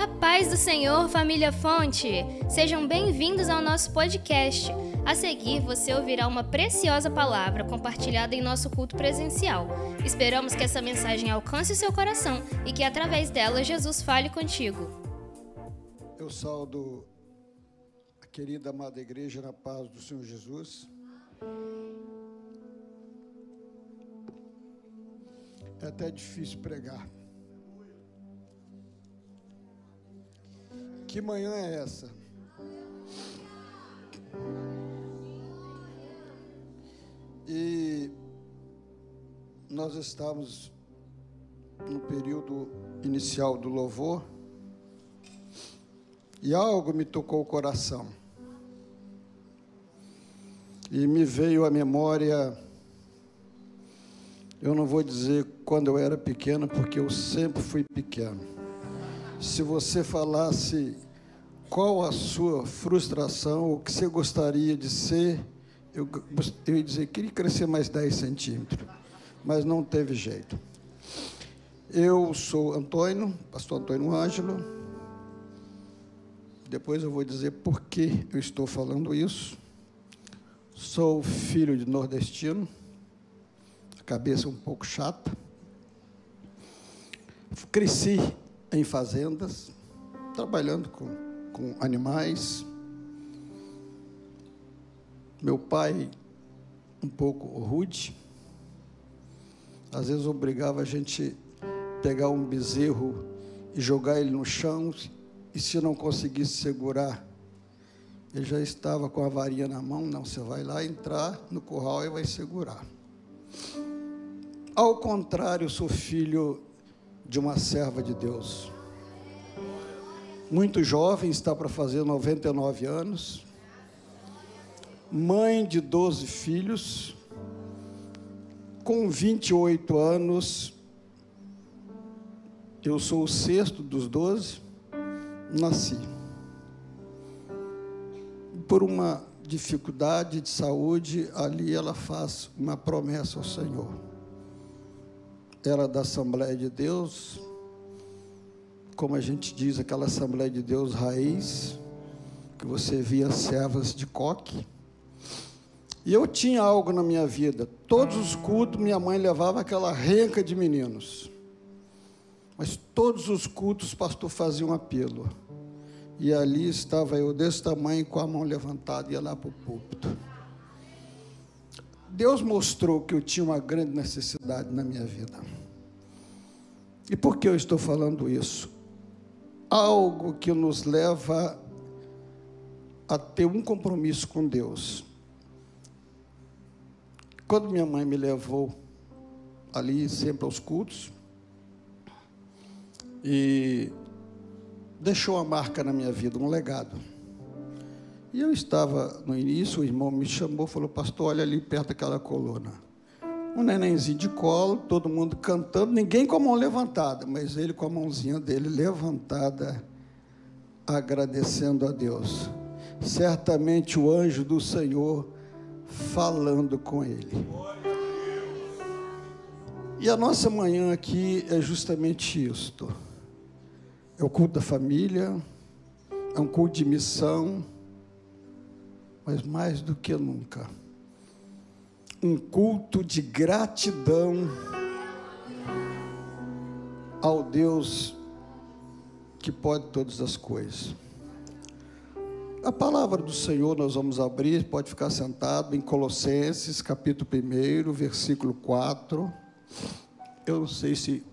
A paz do Senhor, família Fonte! Sejam bem-vindos ao nosso podcast. A seguir, você ouvirá uma preciosa palavra compartilhada em nosso culto presencial. Esperamos que essa mensagem alcance o seu coração e que, através dela, Jesus fale contigo. Eu saldo a querida amada igreja na paz do Senhor Jesus. É até difícil pregar. Que manhã é essa? E nós estamos no período inicial do louvor e algo me tocou o coração. E me veio à memória, eu não vou dizer quando eu era pequeno, porque eu sempre fui pequeno se você falasse qual a sua frustração, o que você gostaria de ser, eu, ia dizer, queria crescer mais 10 centímetros, mas não teve jeito. Eu sou Antônio, pastor Antônio Ângelo. Depois eu vou dizer por que eu estou falando isso. Sou filho de nordestino, a cabeça um pouco chata. Cresci em fazendas, trabalhando com, com animais. Meu pai, um pouco rude, às vezes obrigava a gente pegar um bezerro e jogar ele no chão, e se não conseguisse segurar, ele já estava com a varinha na mão, não, você vai lá entrar no curral e vai segurar. Ao contrário, sou filho de uma serva de Deus. Muito jovem, está para fazer 99 anos. Mãe de 12 filhos. Com 28 anos, eu sou o sexto dos 12, nasci. Por uma dificuldade de saúde, ali ela faz uma promessa ao Senhor era da Assembleia de Deus, como a gente diz, aquela Assembleia de Deus raiz, que você via servas de coque. E eu tinha algo na minha vida. Todos os cultos, minha mãe levava aquela renca de meninos. Mas todos os cultos, o pastor fazia um apelo. E ali estava eu, desse tamanho, com a mão levantada, ia lá para o púlpito. Deus mostrou que eu tinha uma grande necessidade na minha vida. E por que eu estou falando isso? Algo que nos leva a ter um compromisso com Deus. Quando minha mãe me levou ali sempre aos cultos e deixou uma marca na minha vida, um legado. E eu estava no início, o irmão me chamou, falou: "Pastor, olha ali perto daquela coluna" um nenenzinho de colo, todo mundo cantando, ninguém com a mão levantada, mas ele com a mãozinha dele levantada, agradecendo a Deus. Certamente o anjo do Senhor falando com ele. E a nossa manhã aqui é justamente isto. É o culto da família, é um culto de missão, mas mais do que nunca um culto de gratidão ao Deus que pode todas as coisas. A palavra do Senhor nós vamos abrir, pode ficar sentado em Colossenses, capítulo 1, versículo 4. Eu não sei se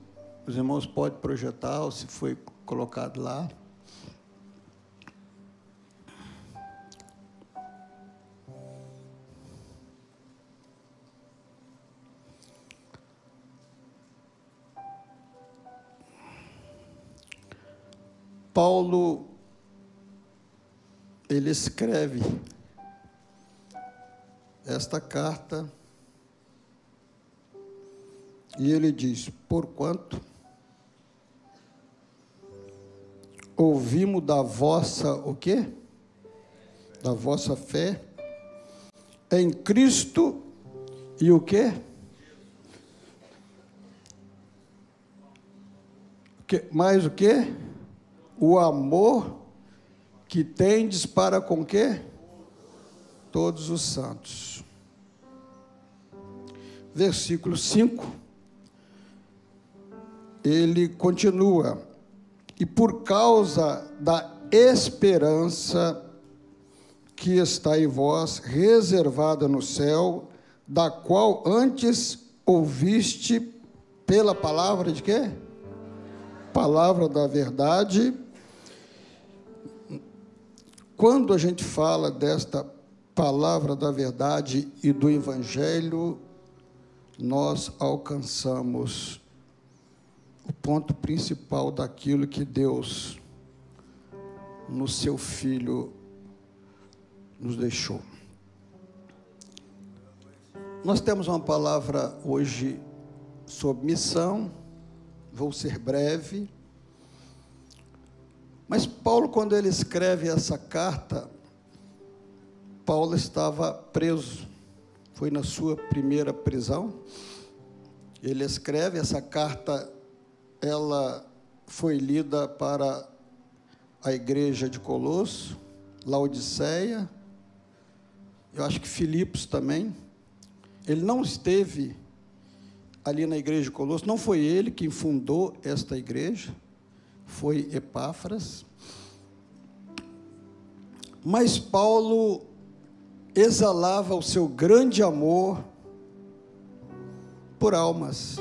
os irmãos podem projetar ou se foi colocado lá. Paulo ele escreve esta carta e ele diz: Porquanto ouvimos da vossa o quê? Da vossa fé em Cristo e o quê? Mais o quê? O amor que tendes para com quê? Todos os santos. Versículo 5. Ele continua: E por causa da esperança que está em vós, reservada no céu, da qual antes ouviste pela palavra de quê? Palavra da verdade. Quando a gente fala desta palavra da verdade e do evangelho, nós alcançamos o ponto principal daquilo que Deus no seu filho nos deixou. Nós temos uma palavra hoje sobre missão, vou ser breve. Mas Paulo, quando ele escreve essa carta, Paulo estava preso, foi na sua primeira prisão. Ele escreve essa carta, ela foi lida para a igreja de Colosso, Laodiceia, eu acho que Filipos também. Ele não esteve ali na igreja de Colosso, não foi ele quem fundou esta igreja, foi Epáfras. Mas Paulo exalava o seu grande amor por almas.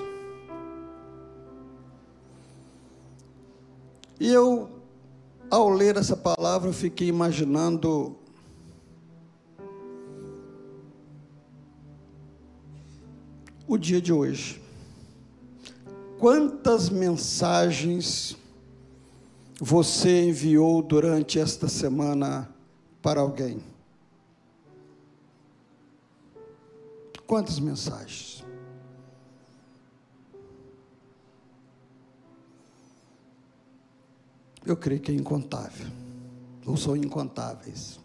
E eu, ao ler essa palavra, fiquei imaginando o dia de hoje. Quantas mensagens você enviou durante esta semana para alguém? Quantas mensagens? Eu creio que é incontável, ou são incontáveis.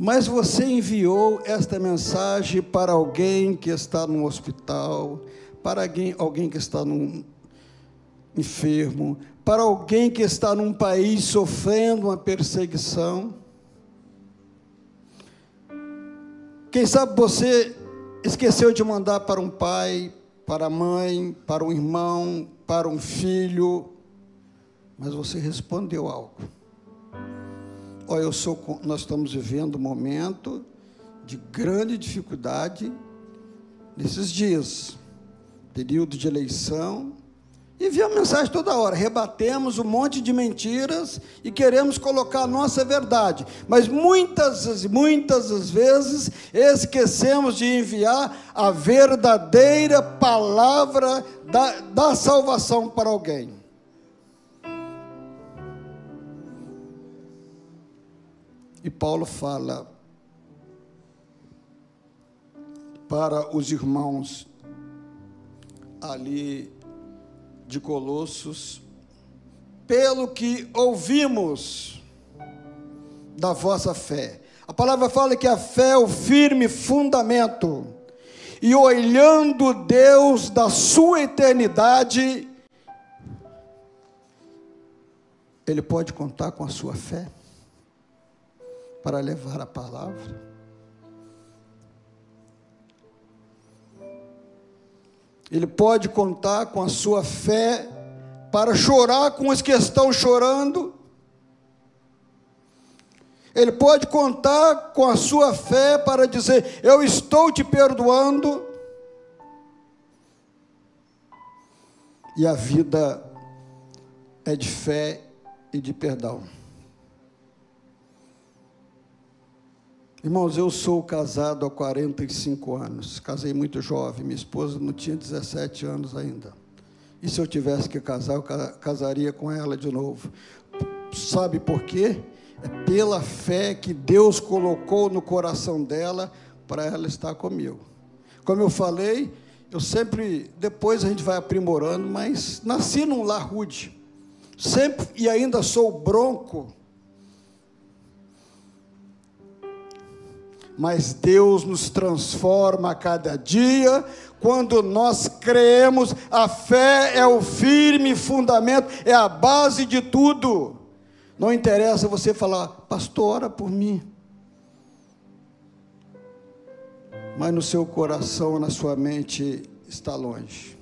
Mas você enviou esta mensagem para alguém que está no hospital, para alguém, alguém que está num enfermo, para alguém que está num país sofrendo uma perseguição. Quem sabe você esqueceu de mandar para um pai, para a mãe, para um irmão, para um filho, mas você respondeu algo. Olha, eu sou, nós estamos vivendo um momento de grande dificuldade nesses dias, período de eleição, e via a mensagem toda hora, rebatemos um monte de mentiras e queremos colocar a nossa verdade, mas muitas, muitas vezes esquecemos de enviar a verdadeira palavra da, da salvação para alguém. E Paulo fala para os irmãos ali de Colossos, pelo que ouvimos da vossa fé. A palavra fala que a fé é o firme fundamento, e olhando Deus da sua eternidade, Ele pode contar com a sua fé para levar a palavra. Ele pode contar com a sua fé para chorar com os que estão chorando. Ele pode contar com a sua fé para dizer: Eu estou te perdoando. E a vida é de fé e de perdão. Irmãos, eu sou casado há 45 anos, casei muito jovem, minha esposa não tinha 17 anos ainda. E se eu tivesse que casar, eu casaria com ela de novo. Sabe por quê? É pela fé que Deus colocou no coração dela para ela estar comigo. Como eu falei, eu sempre, depois a gente vai aprimorando, mas nasci num lar rude. Sempre e ainda sou bronco mas Deus nos transforma a cada dia. Quando nós cremos, a fé é o firme fundamento, é a base de tudo. Não interessa você falar, pastor, ora por mim. Mas no seu coração, na sua mente, está longe.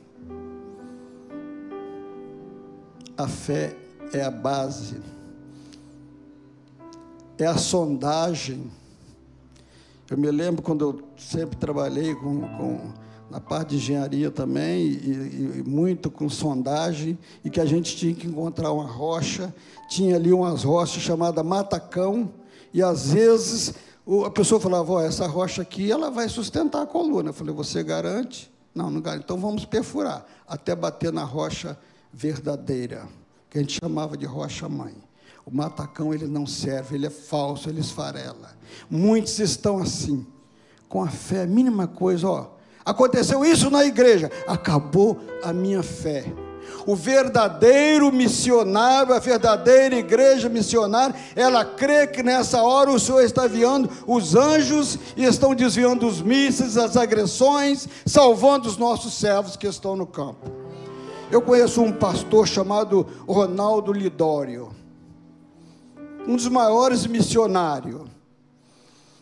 A fé é a base, é a sondagem eu me lembro quando eu sempre trabalhei com, com na parte de engenharia também, e, e, muito com sondagem, e que a gente tinha que encontrar uma rocha. Tinha ali umas rochas chamadas matacão, e às vezes a pessoa falava: oh, essa rocha aqui ela vai sustentar a coluna. Eu falei: você garante? Não, não garante. Então vamos perfurar, até bater na rocha verdadeira, que a gente chamava de rocha mãe. O matacão ele não serve, ele é falso, ele esfarela. Muitos estão assim, com a fé, mínima coisa, ó. Aconteceu isso na igreja, acabou a minha fé. O verdadeiro missionário, a verdadeira igreja missionária, ela crê que nessa hora o Senhor está enviando os anjos e estão desviando os mísseis, as agressões, salvando os nossos servos que estão no campo. Eu conheço um pastor chamado Ronaldo Lidório um dos maiores missionários.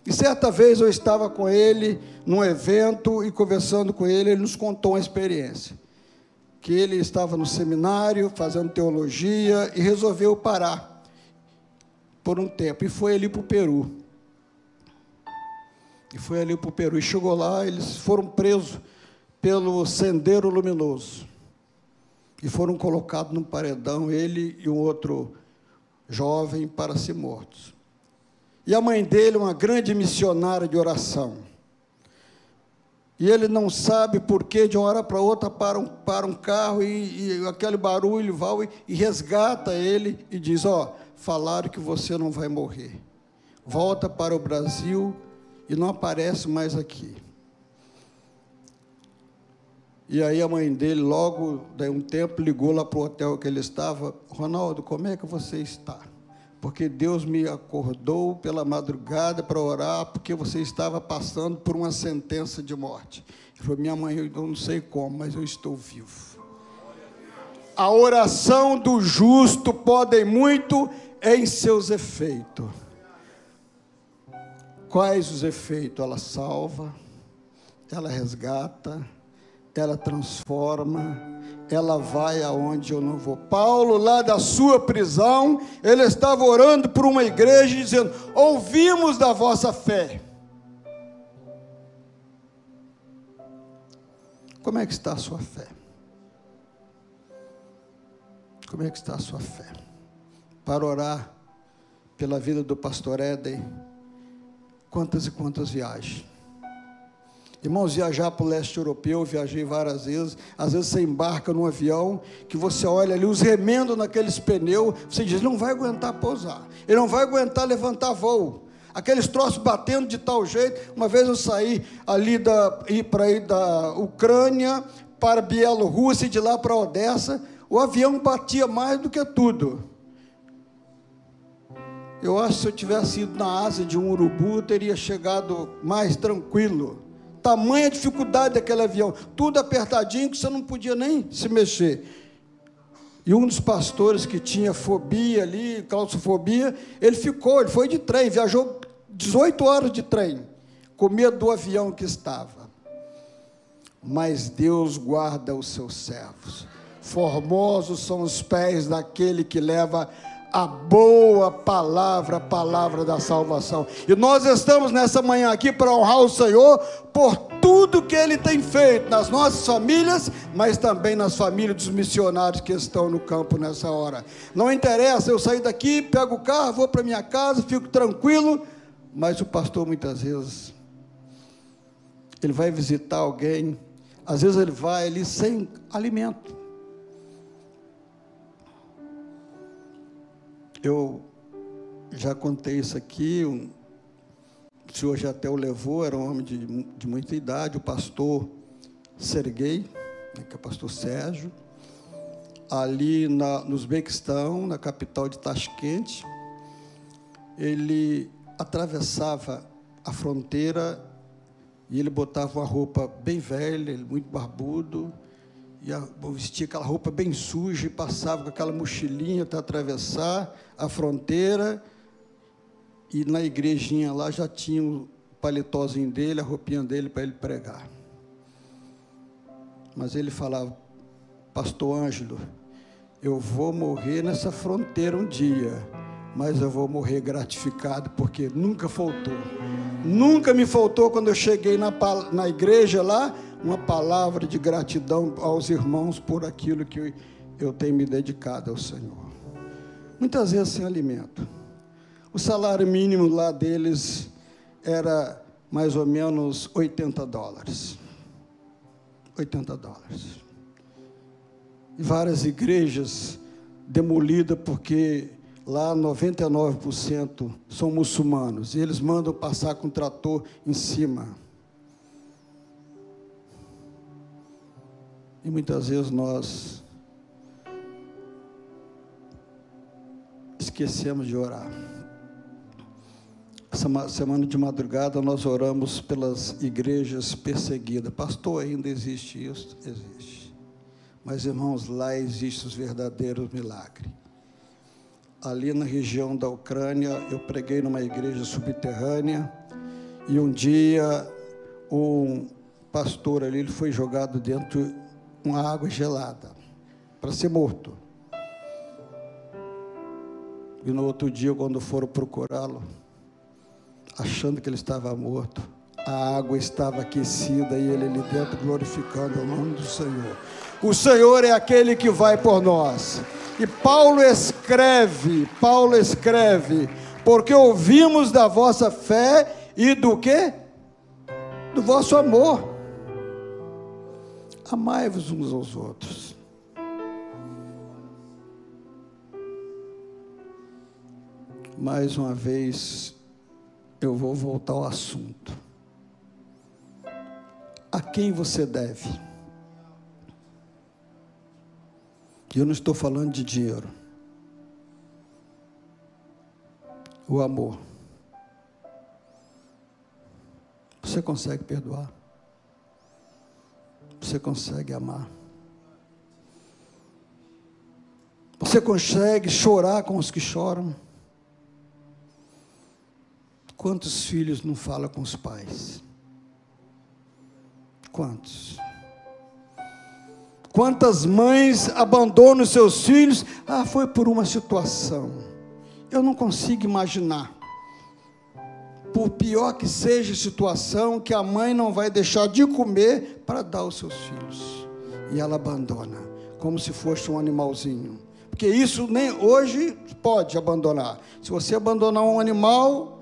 E certa vez eu estava com ele num evento e conversando com ele, ele nos contou uma experiência. Que ele estava no seminário fazendo teologia e resolveu parar por um tempo. E foi ali para o Peru. E foi ali para o Peru. E chegou lá, eles foram presos pelo Sendeiro Luminoso. E foram colocados num paredão, ele e um outro jovem para ser mortos. E a mãe dele, uma grande missionária de oração. E ele não sabe por que, de uma hora para outra, para um, para um carro e, e aquele barulho vai e resgata ele e diz: Ó, oh, falaram que você não vai morrer. Volta para o Brasil e não aparece mais aqui. E aí a mãe dele, logo daí um tempo, ligou lá para o hotel que ele estava. Ronaldo, como é que você está? Porque Deus me acordou pela madrugada para orar, porque você estava passando por uma sentença de morte. Ele falou, minha mãe, eu não sei como, mas eu estou vivo. A oração do justo pode muito em seus efeitos. Quais os efeitos? Ela salva, ela resgata, ela transforma, ela vai aonde eu não vou. Paulo, lá da sua prisão, ele estava orando por uma igreja dizendo: Ouvimos da vossa fé. Como é que está a sua fé? Como é que está a sua fé? Para orar pela vida do pastor Éden, quantas e quantas viagens Irmãos, viajar para o leste europeu, eu viajei várias vezes. Às vezes você embarca num avião, que você olha ali os remendos naqueles pneus, você diz, não vai aguentar pousar, ele não vai aguentar levantar voo. Aqueles troços batendo de tal jeito. Uma vez eu saí ali da, para ir da Ucrânia para Bielorrússia e de lá para Odessa, o avião batia mais do que tudo. Eu acho que se eu tivesse ido na asa de um urubu, teria chegado mais tranquilo tamanha dificuldade daquele avião, tudo apertadinho que você não podia nem se mexer. E um dos pastores que tinha fobia ali, claustrofobia, ele ficou, ele foi de trem, viajou 18 horas de trem, com medo do avião que estava. Mas Deus guarda os seus servos. Formosos são os pés daquele que leva a boa palavra, a palavra da salvação. E nós estamos nessa manhã aqui para honrar o Senhor por tudo que Ele tem feito nas nossas famílias, mas também nas famílias dos missionários que estão no campo nessa hora. Não interessa, eu sair daqui, pego o carro, vou para minha casa, fico tranquilo, mas o pastor muitas vezes ele vai visitar alguém, às vezes ele vai ali sem alimento. Eu já contei isso aqui, o senhor já até o levou, era um homem de, de muita idade, o pastor Serguei, né, que é o pastor Sérgio, ali na, no Uzbequistão, na capital de Tashkent, ele atravessava a fronteira e ele botava uma roupa bem velha, muito barbudo, e vestia aquela roupa bem suja e passava com aquela mochilinha para atravessar a fronteira. E na igrejinha lá já tinha o paletózinho dele, a roupinha dele para ele pregar. Mas ele falava, Pastor Ângelo, eu vou morrer nessa fronteira um dia, mas eu vou morrer gratificado, porque nunca faltou. Nunca me faltou quando eu cheguei na, na igreja lá, uma palavra de gratidão aos irmãos por aquilo que eu, tenho me dedicado ao Senhor. Muitas vezes sem alimento. O salário mínimo lá deles era mais ou menos 80 dólares. 80 dólares e várias igrejas demolidas porque lá 99% são muçulmanos e eles mandam passar com trator em cima. E muitas vezes nós esquecemos de orar. Essa semana de madrugada nós oramos pelas igrejas perseguidas. Pastor, ainda existe isso? Existe. Mas, irmãos, lá existem os verdadeiros milagres. Ali na região da Ucrânia, eu preguei numa igreja subterrânea e um dia um pastor ali ele foi jogado dentro de uma água gelada para ser morto. E no outro dia, quando foram procurá-lo, achando que ele estava morto, a água estava aquecida e ele ali dentro glorificando o nome do Senhor. O Senhor é aquele que vai por nós. E Paulo escreve, Paulo escreve, porque ouvimos da vossa fé e do que? Do vosso amor. Amai-vos uns aos outros. Mais uma vez, eu vou voltar ao assunto. A quem você deve? Eu não estou falando de dinheiro. O amor. Você consegue perdoar? Você consegue amar? Você consegue chorar com os que choram? Quantos filhos não falam com os pais? Quantos? Quantas mães abandonam seus filhos? Ah, foi por uma situação. Eu não consigo imaginar. Por pior que seja a situação, que a mãe não vai deixar de comer para dar aos seus filhos. E ela abandona, como se fosse um animalzinho. Porque isso nem hoje pode abandonar. Se você abandonar um animal,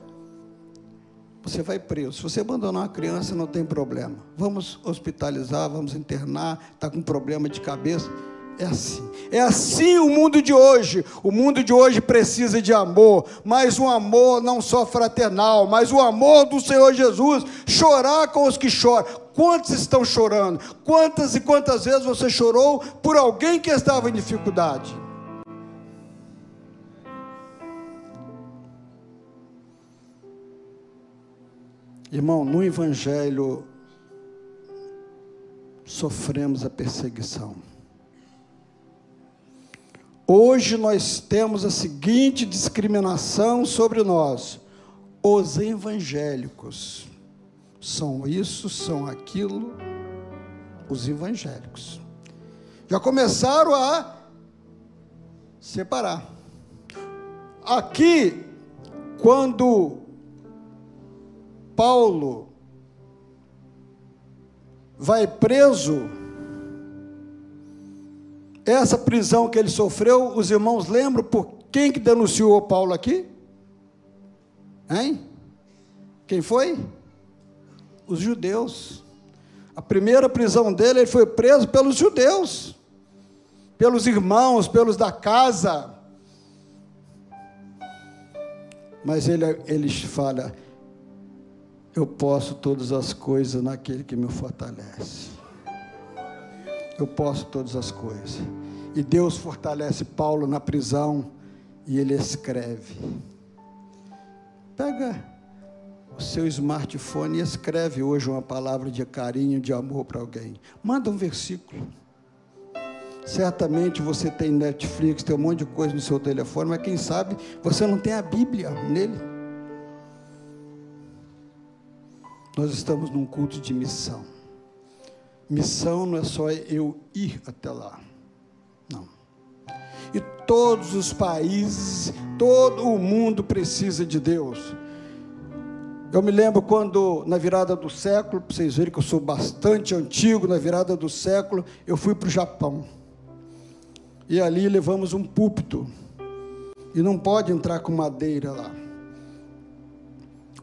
você vai preso. Se você abandonar uma criança, não tem problema. Vamos hospitalizar, vamos internar, está com problema de cabeça. É assim. É assim o mundo de hoje. O mundo de hoje precisa de amor, mas um amor não só fraternal, mas o amor do Senhor Jesus. Chorar com os que choram. Quantos estão chorando? Quantas e quantas vezes você chorou por alguém que estava em dificuldade? Irmão, no Evangelho sofremos a perseguição. Hoje nós temos a seguinte discriminação sobre nós: os evangélicos. São isso, são aquilo, os evangélicos. Já começaram a separar. Aqui, quando Paulo vai preso, essa prisão que ele sofreu, os irmãos lembram por quem que denunciou Paulo aqui? Hein? Quem foi? Os judeus. A primeira prisão dele, ele foi preso pelos judeus, pelos irmãos, pelos da casa. Mas ele, ele fala: eu posso todas as coisas naquele que me fortalece. Eu posso todas as coisas. E Deus fortalece Paulo na prisão e ele escreve. Pega o seu smartphone e escreve hoje uma palavra de carinho, de amor para alguém. Manda um versículo. Certamente você tem Netflix, tem um monte de coisa no seu telefone, mas quem sabe você não tem a Bíblia nele. Nós estamos num culto de missão. Missão não é só eu ir até lá. Não. E todos os países, todo o mundo precisa de Deus. Eu me lembro quando, na virada do século, para vocês verem que eu sou bastante antigo, na virada do século, eu fui para o Japão. E ali levamos um púlpito. E não pode entrar com madeira lá.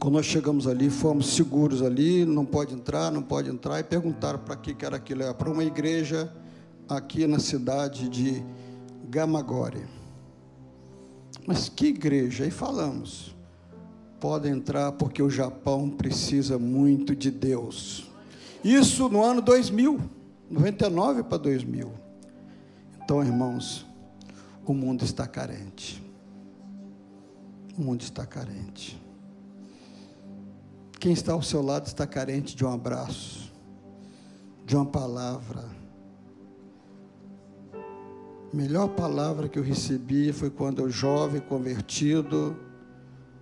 Quando nós chegamos ali, fomos seguros ali, não pode entrar, não pode entrar. E perguntaram para que, que era aquilo. Era para uma igreja aqui na cidade de Gamagore. Mas que igreja? Aí falamos pode entrar porque o Japão precisa muito de Deus. Isso no ano 2000, 99 para 2000. Então, irmãos, o mundo está carente. O mundo está carente. Quem está ao seu lado está carente de um abraço, de uma palavra. A melhor palavra que eu recebi foi quando eu, jovem, convertido,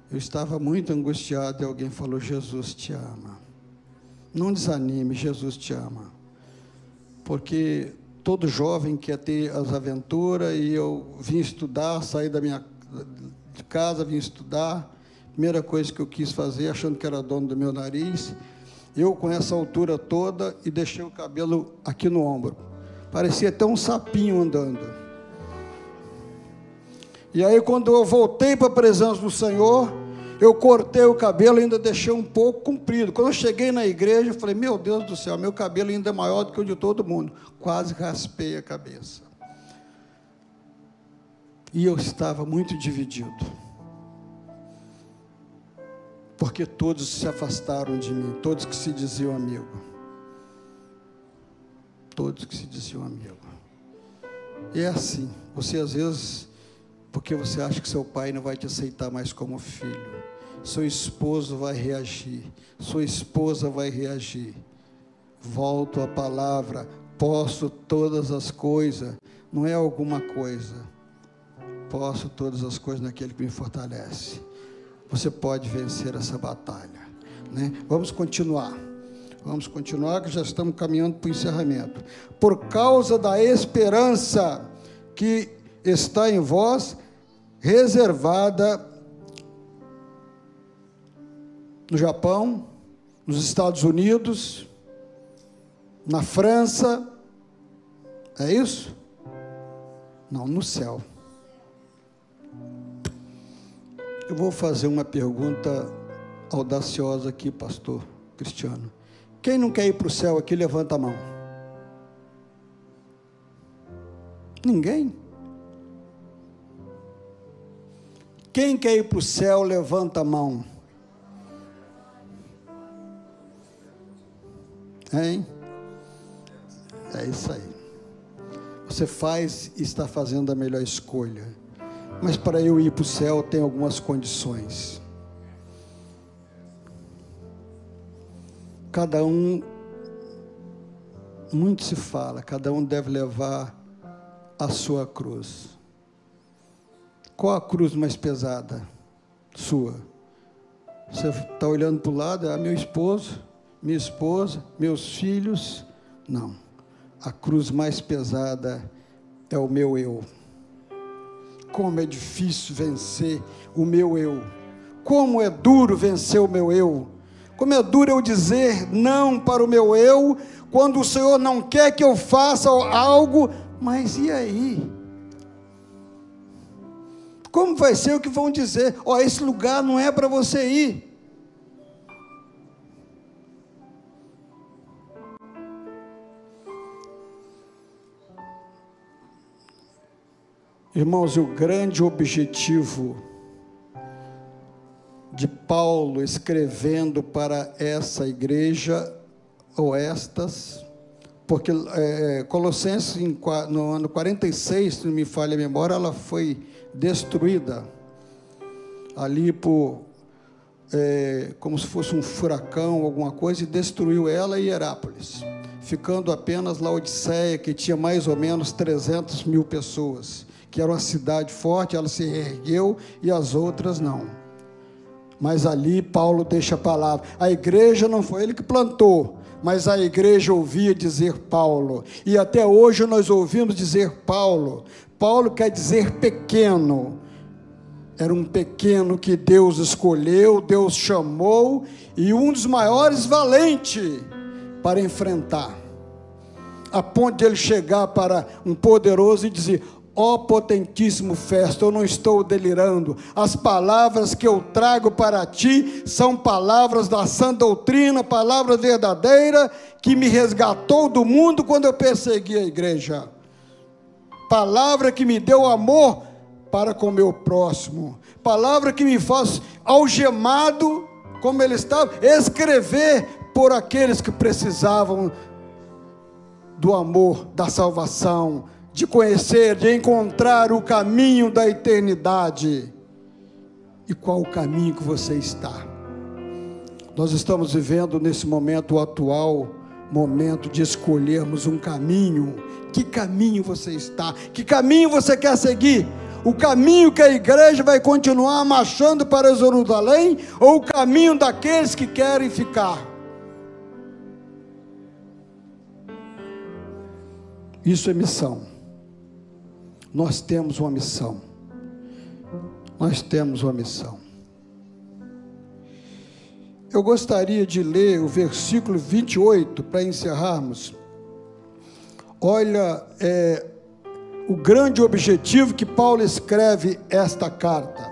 eu estava muito angustiado e alguém falou: Jesus te ama. Não desanime, Jesus te ama. Porque todo jovem quer ter as aventuras e eu vim estudar, saí da minha casa, vim estudar. Primeira coisa que eu quis fazer, achando que era dono do meu nariz, eu com essa altura toda e deixei o cabelo aqui no ombro. Parecia até um sapinho andando. E aí, quando eu voltei para a presença do Senhor, eu cortei o cabelo e ainda deixei um pouco comprido. Quando eu cheguei na igreja, eu falei: Meu Deus do céu, meu cabelo ainda é maior do que o de todo mundo. Quase raspei a cabeça. E eu estava muito dividido. Porque todos se afastaram de mim, todos que se diziam amigo. Todos que se diziam amigo. E é assim, você às vezes porque você acha que seu pai não vai te aceitar mais como filho. Seu esposo vai reagir, sua esposa vai reagir. Volto à palavra, posso todas as coisas, não é alguma coisa. Posso todas as coisas naquele que me fortalece. Você pode vencer essa batalha. Né? Vamos continuar. Vamos continuar, que já estamos caminhando para o encerramento. Por causa da esperança que está em vós, reservada no Japão, nos Estados Unidos, na França. É isso? Não, no céu. Eu vou fazer uma pergunta audaciosa aqui, pastor Cristiano. Quem não quer ir para o céu aqui, levanta a mão. Ninguém? Quem quer ir para o céu, levanta a mão. Hein? É isso aí. Você faz e está fazendo a melhor escolha. Mas para eu ir para o céu, tem algumas condições. Cada um, muito se fala, cada um deve levar a sua cruz. Qual a cruz mais pesada? Sua. Você está olhando para o lado, é meu esposo, minha esposa, meus filhos. Não. A cruz mais pesada é o meu eu. Como é difícil vencer o meu eu. Como é duro vencer o meu eu. Como é duro eu dizer não para o meu eu, quando o Senhor não quer que eu faça algo, mas e aí? Como vai ser o que vão dizer? Ó, oh, esse lugar não é para você ir. Irmãos, o grande objetivo de Paulo escrevendo para essa igreja, ou estas, porque é, Colossenses, no ano 46, se não me falha a memória, ela foi destruída. Ali por é, como se fosse um furacão, alguma coisa, e destruiu ela e Herápolis, ficando apenas Laodiceia, que tinha mais ou menos 300 mil pessoas, que era uma cidade forte, ela se ergueu e as outras não. Mas ali Paulo deixa a palavra. A igreja não foi ele que plantou, mas a igreja ouvia dizer Paulo. E até hoje nós ouvimos dizer Paulo. Paulo quer dizer pequeno. Era um pequeno que Deus escolheu, Deus chamou e um dos maiores valentes para enfrentar. A ponto de ele chegar para um poderoso e dizer: Ó oh, potentíssimo Festo, eu não estou delirando. As palavras que eu trago para ti são palavras da sã doutrina, palavras verdadeiras que me resgatou do mundo quando eu persegui a igreja. Palavra que me deu amor para com o meu próximo. Palavra que me faz algemado, como ele estava, escrever por aqueles que precisavam do amor, da salvação, de conhecer, de encontrar o caminho da eternidade. E qual o caminho que você está? Nós estamos vivendo nesse momento atual, momento de escolhermos um caminho. Que caminho você está? Que caminho você quer seguir? O caminho que a igreja vai continuar marchando para Jerusalém ou o caminho daqueles que querem ficar? Isso é missão. Nós temos uma missão. Nós temos uma missão. Eu gostaria de ler o versículo 28 para encerrarmos. Olha, é, o grande objetivo que Paulo escreve esta carta.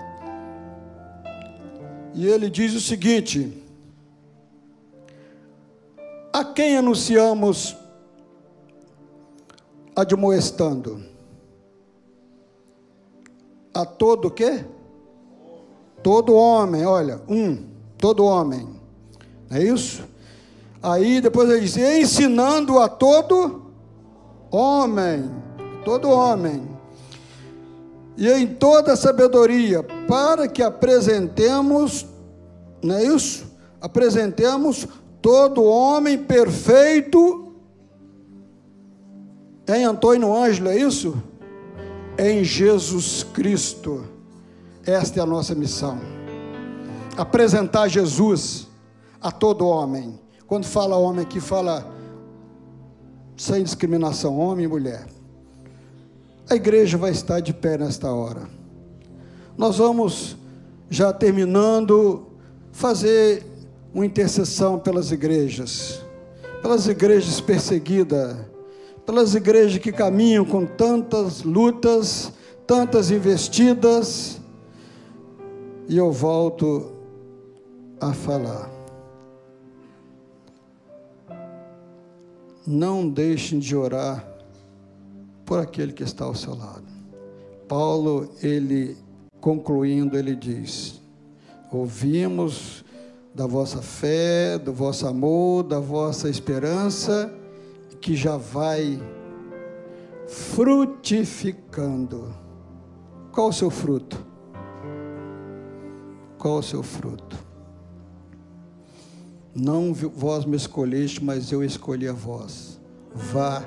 E ele diz o seguinte: A quem anunciamos admoestando? A todo o quê? Todo homem, olha, um, todo homem. Não é isso? Aí depois ele diz: ensinando a todo homem, todo homem. E em toda sabedoria, para que apresentemos, não é isso? Apresentemos todo homem perfeito em Antônio Ângelo, é isso? Em Jesus Cristo. Esta é a nossa missão. Apresentar Jesus a todo homem. Quando fala homem aqui, fala sem discriminação, homem e mulher. A igreja vai estar de pé nesta hora. Nós vamos, já terminando, fazer uma intercessão pelas igrejas, pelas igrejas perseguidas pelas igrejas que caminham com tantas lutas, tantas investidas, e eu volto a falar. Não deixem de orar por aquele que está ao seu lado. Paulo, ele concluindo, ele diz: Ouvimos da vossa fé, do vosso amor, da vossa esperança que já vai frutificando. Qual o seu fruto? Qual o seu fruto? Não vós me escolheste, mas eu escolhi a vós. Vá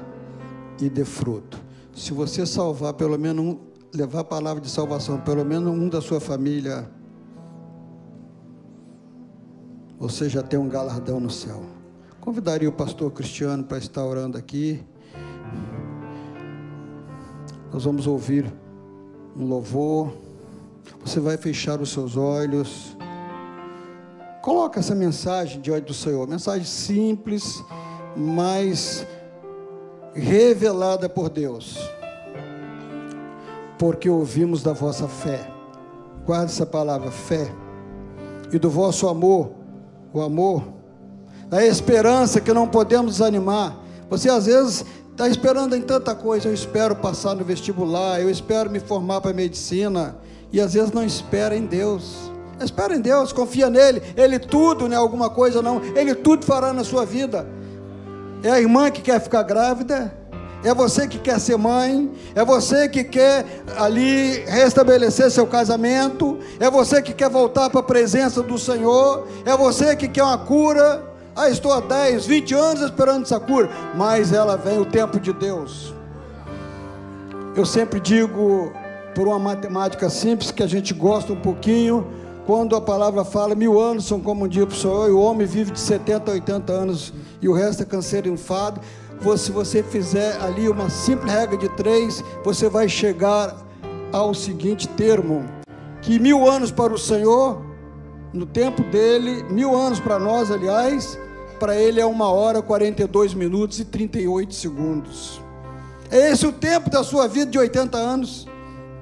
e dê fruto. Se você salvar pelo menos um, levar a palavra de salvação, pelo menos um da sua família, você já tem um galardão no céu. Convidaria o pastor Cristiano para estar orando aqui. Nós vamos ouvir um louvor. Você vai fechar os seus olhos. Coloca essa mensagem diante do Senhor. Mensagem simples, mas revelada por Deus. Porque ouvimos da vossa fé. Guarde essa palavra, fé. E do vosso amor, o amor da esperança que não podemos desanimar. Você às vezes está esperando em tanta coisa. Eu espero passar no vestibular, eu espero me formar para medicina, e às vezes não espera em Deus. Espera em Deus, confia nele. Ele tudo, não é alguma coisa não. Ele tudo fará na sua vida. É a irmã que quer ficar grávida, É você que quer ser mãe, é você que quer ali restabelecer seu casamento, é você que quer voltar para a presença do Senhor, é você que quer uma cura. Ah, estou há 10, 20 anos esperando essa cura, mas ela vem o tempo de Deus. Eu sempre digo, por uma matemática simples que a gente gosta um pouquinho, quando a palavra fala mil anos são como um dia para o Senhor, e o homem vive de 70 a 80 anos e o resto é câncer e enfado se você fizer ali uma simples regra de três, você vai chegar ao seguinte termo: que mil anos para o Senhor, no tempo dele, mil anos para nós, aliás, para ele é uma hora, 42 minutos e 38 segundos. É esse o tempo da sua vida de 80 anos.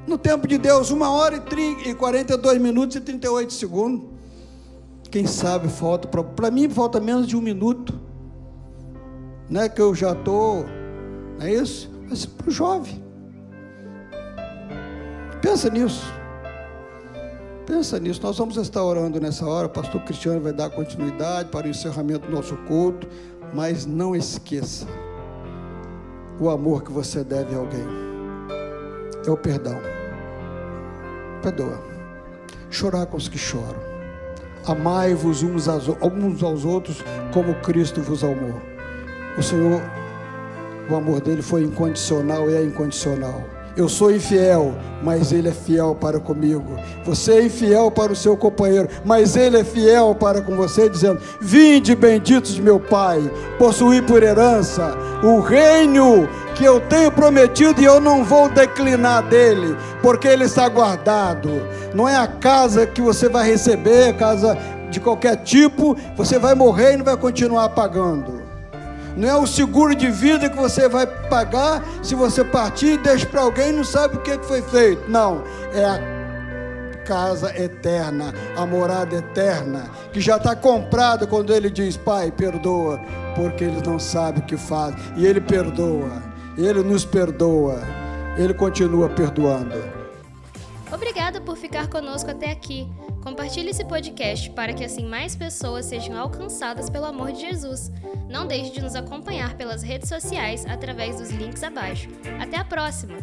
No tempo de Deus, uma hora e 42 minutos e 38 segundos. Quem sabe falta, para mim falta menos de um minuto não é que eu já estou, não é isso? Mas para o jovem. Pensa nisso. Pensa nisso. Nós vamos estar orando nessa hora. O pastor Cristiano vai dar continuidade para o encerramento do nosso culto. Mas não esqueça o amor que você deve a alguém. É o perdão. Perdoa. Chorar com os que choram. Amai-vos uns aos outros como Cristo vos amou. O Senhor, o amor dele foi incondicional e é incondicional. Eu sou infiel, mas ele é fiel para comigo. Você é infiel para o seu companheiro, mas ele é fiel para com você, dizendo: Vinde, benditos de meu Pai, possuí por herança o reino que eu tenho prometido e eu não vou declinar dele, porque ele está guardado. Não é a casa que você vai receber, casa de qualquer tipo, você vai morrer e não vai continuar pagando. Não é o seguro de vida que você vai pagar se você partir e deixa para alguém não sabe o que foi feito. Não, é a casa eterna, a morada eterna, que já está comprada quando ele diz: Pai, perdoa, porque eles não sabem o que fazem. E ele perdoa, ele nos perdoa, ele continua perdoando. Obrigada por ficar conosco até aqui. Compartilhe esse podcast para que assim mais pessoas sejam alcançadas pelo amor de Jesus. Não deixe de nos acompanhar pelas redes sociais através dos links abaixo. Até a próxima!